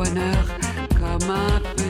bonheur comme un peu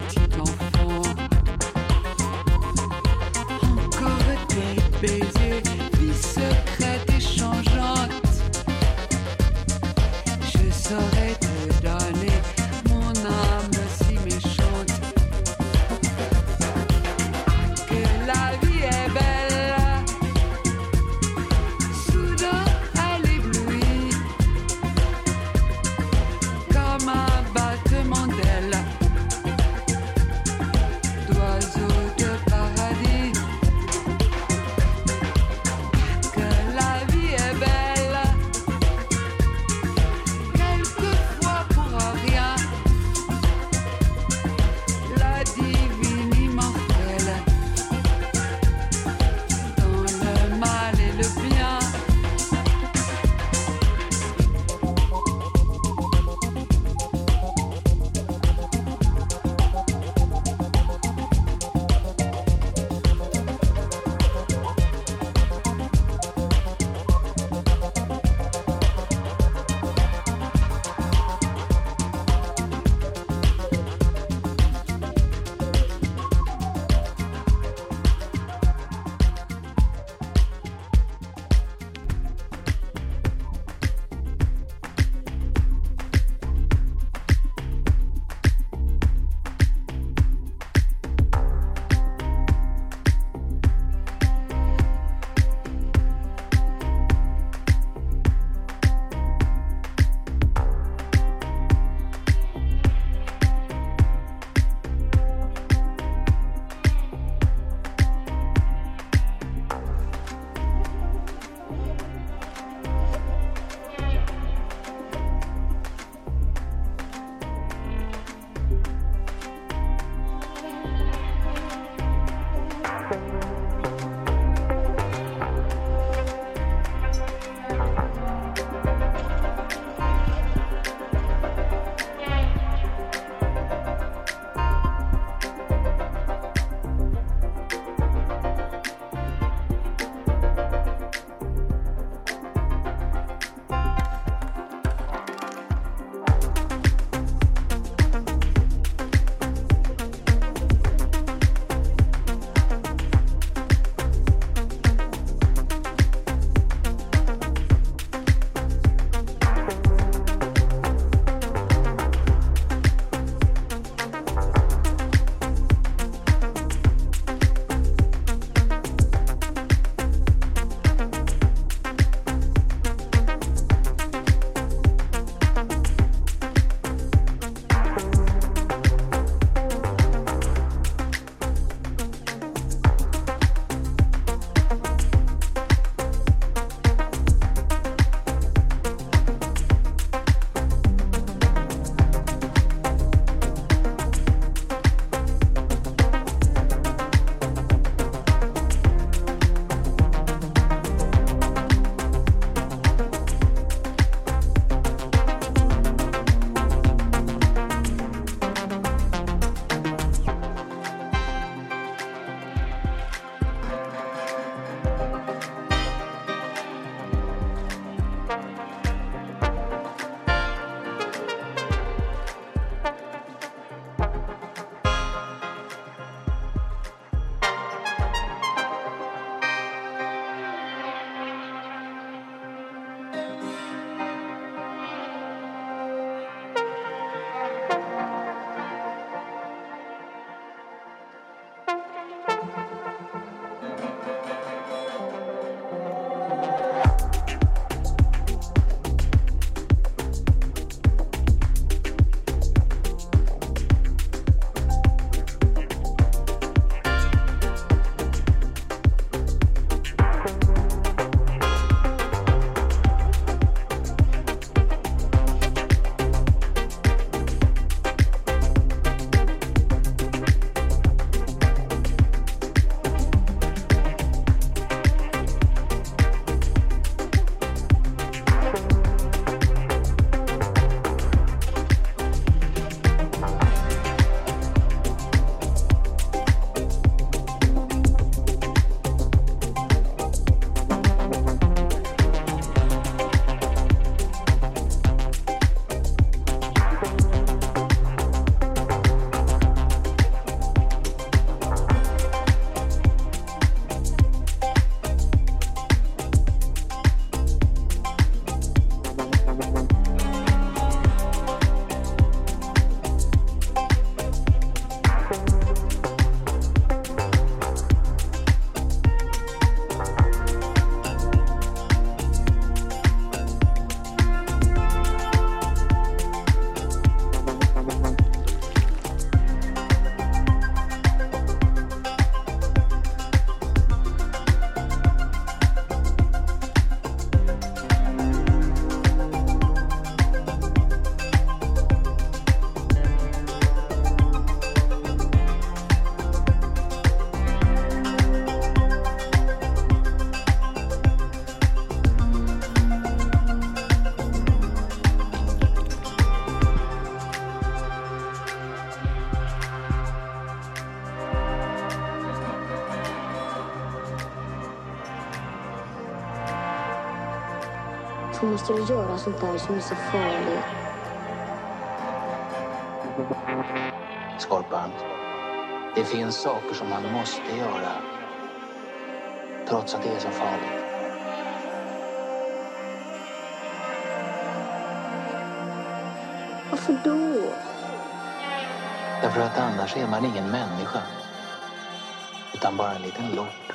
Varför måste du göra sånt där som är så farligt? Skorpan. Det finns saker som man måste göra. Trots att det är så farligt. Varför då? Därför att annars är man ingen människa. Utan bara en liten lort.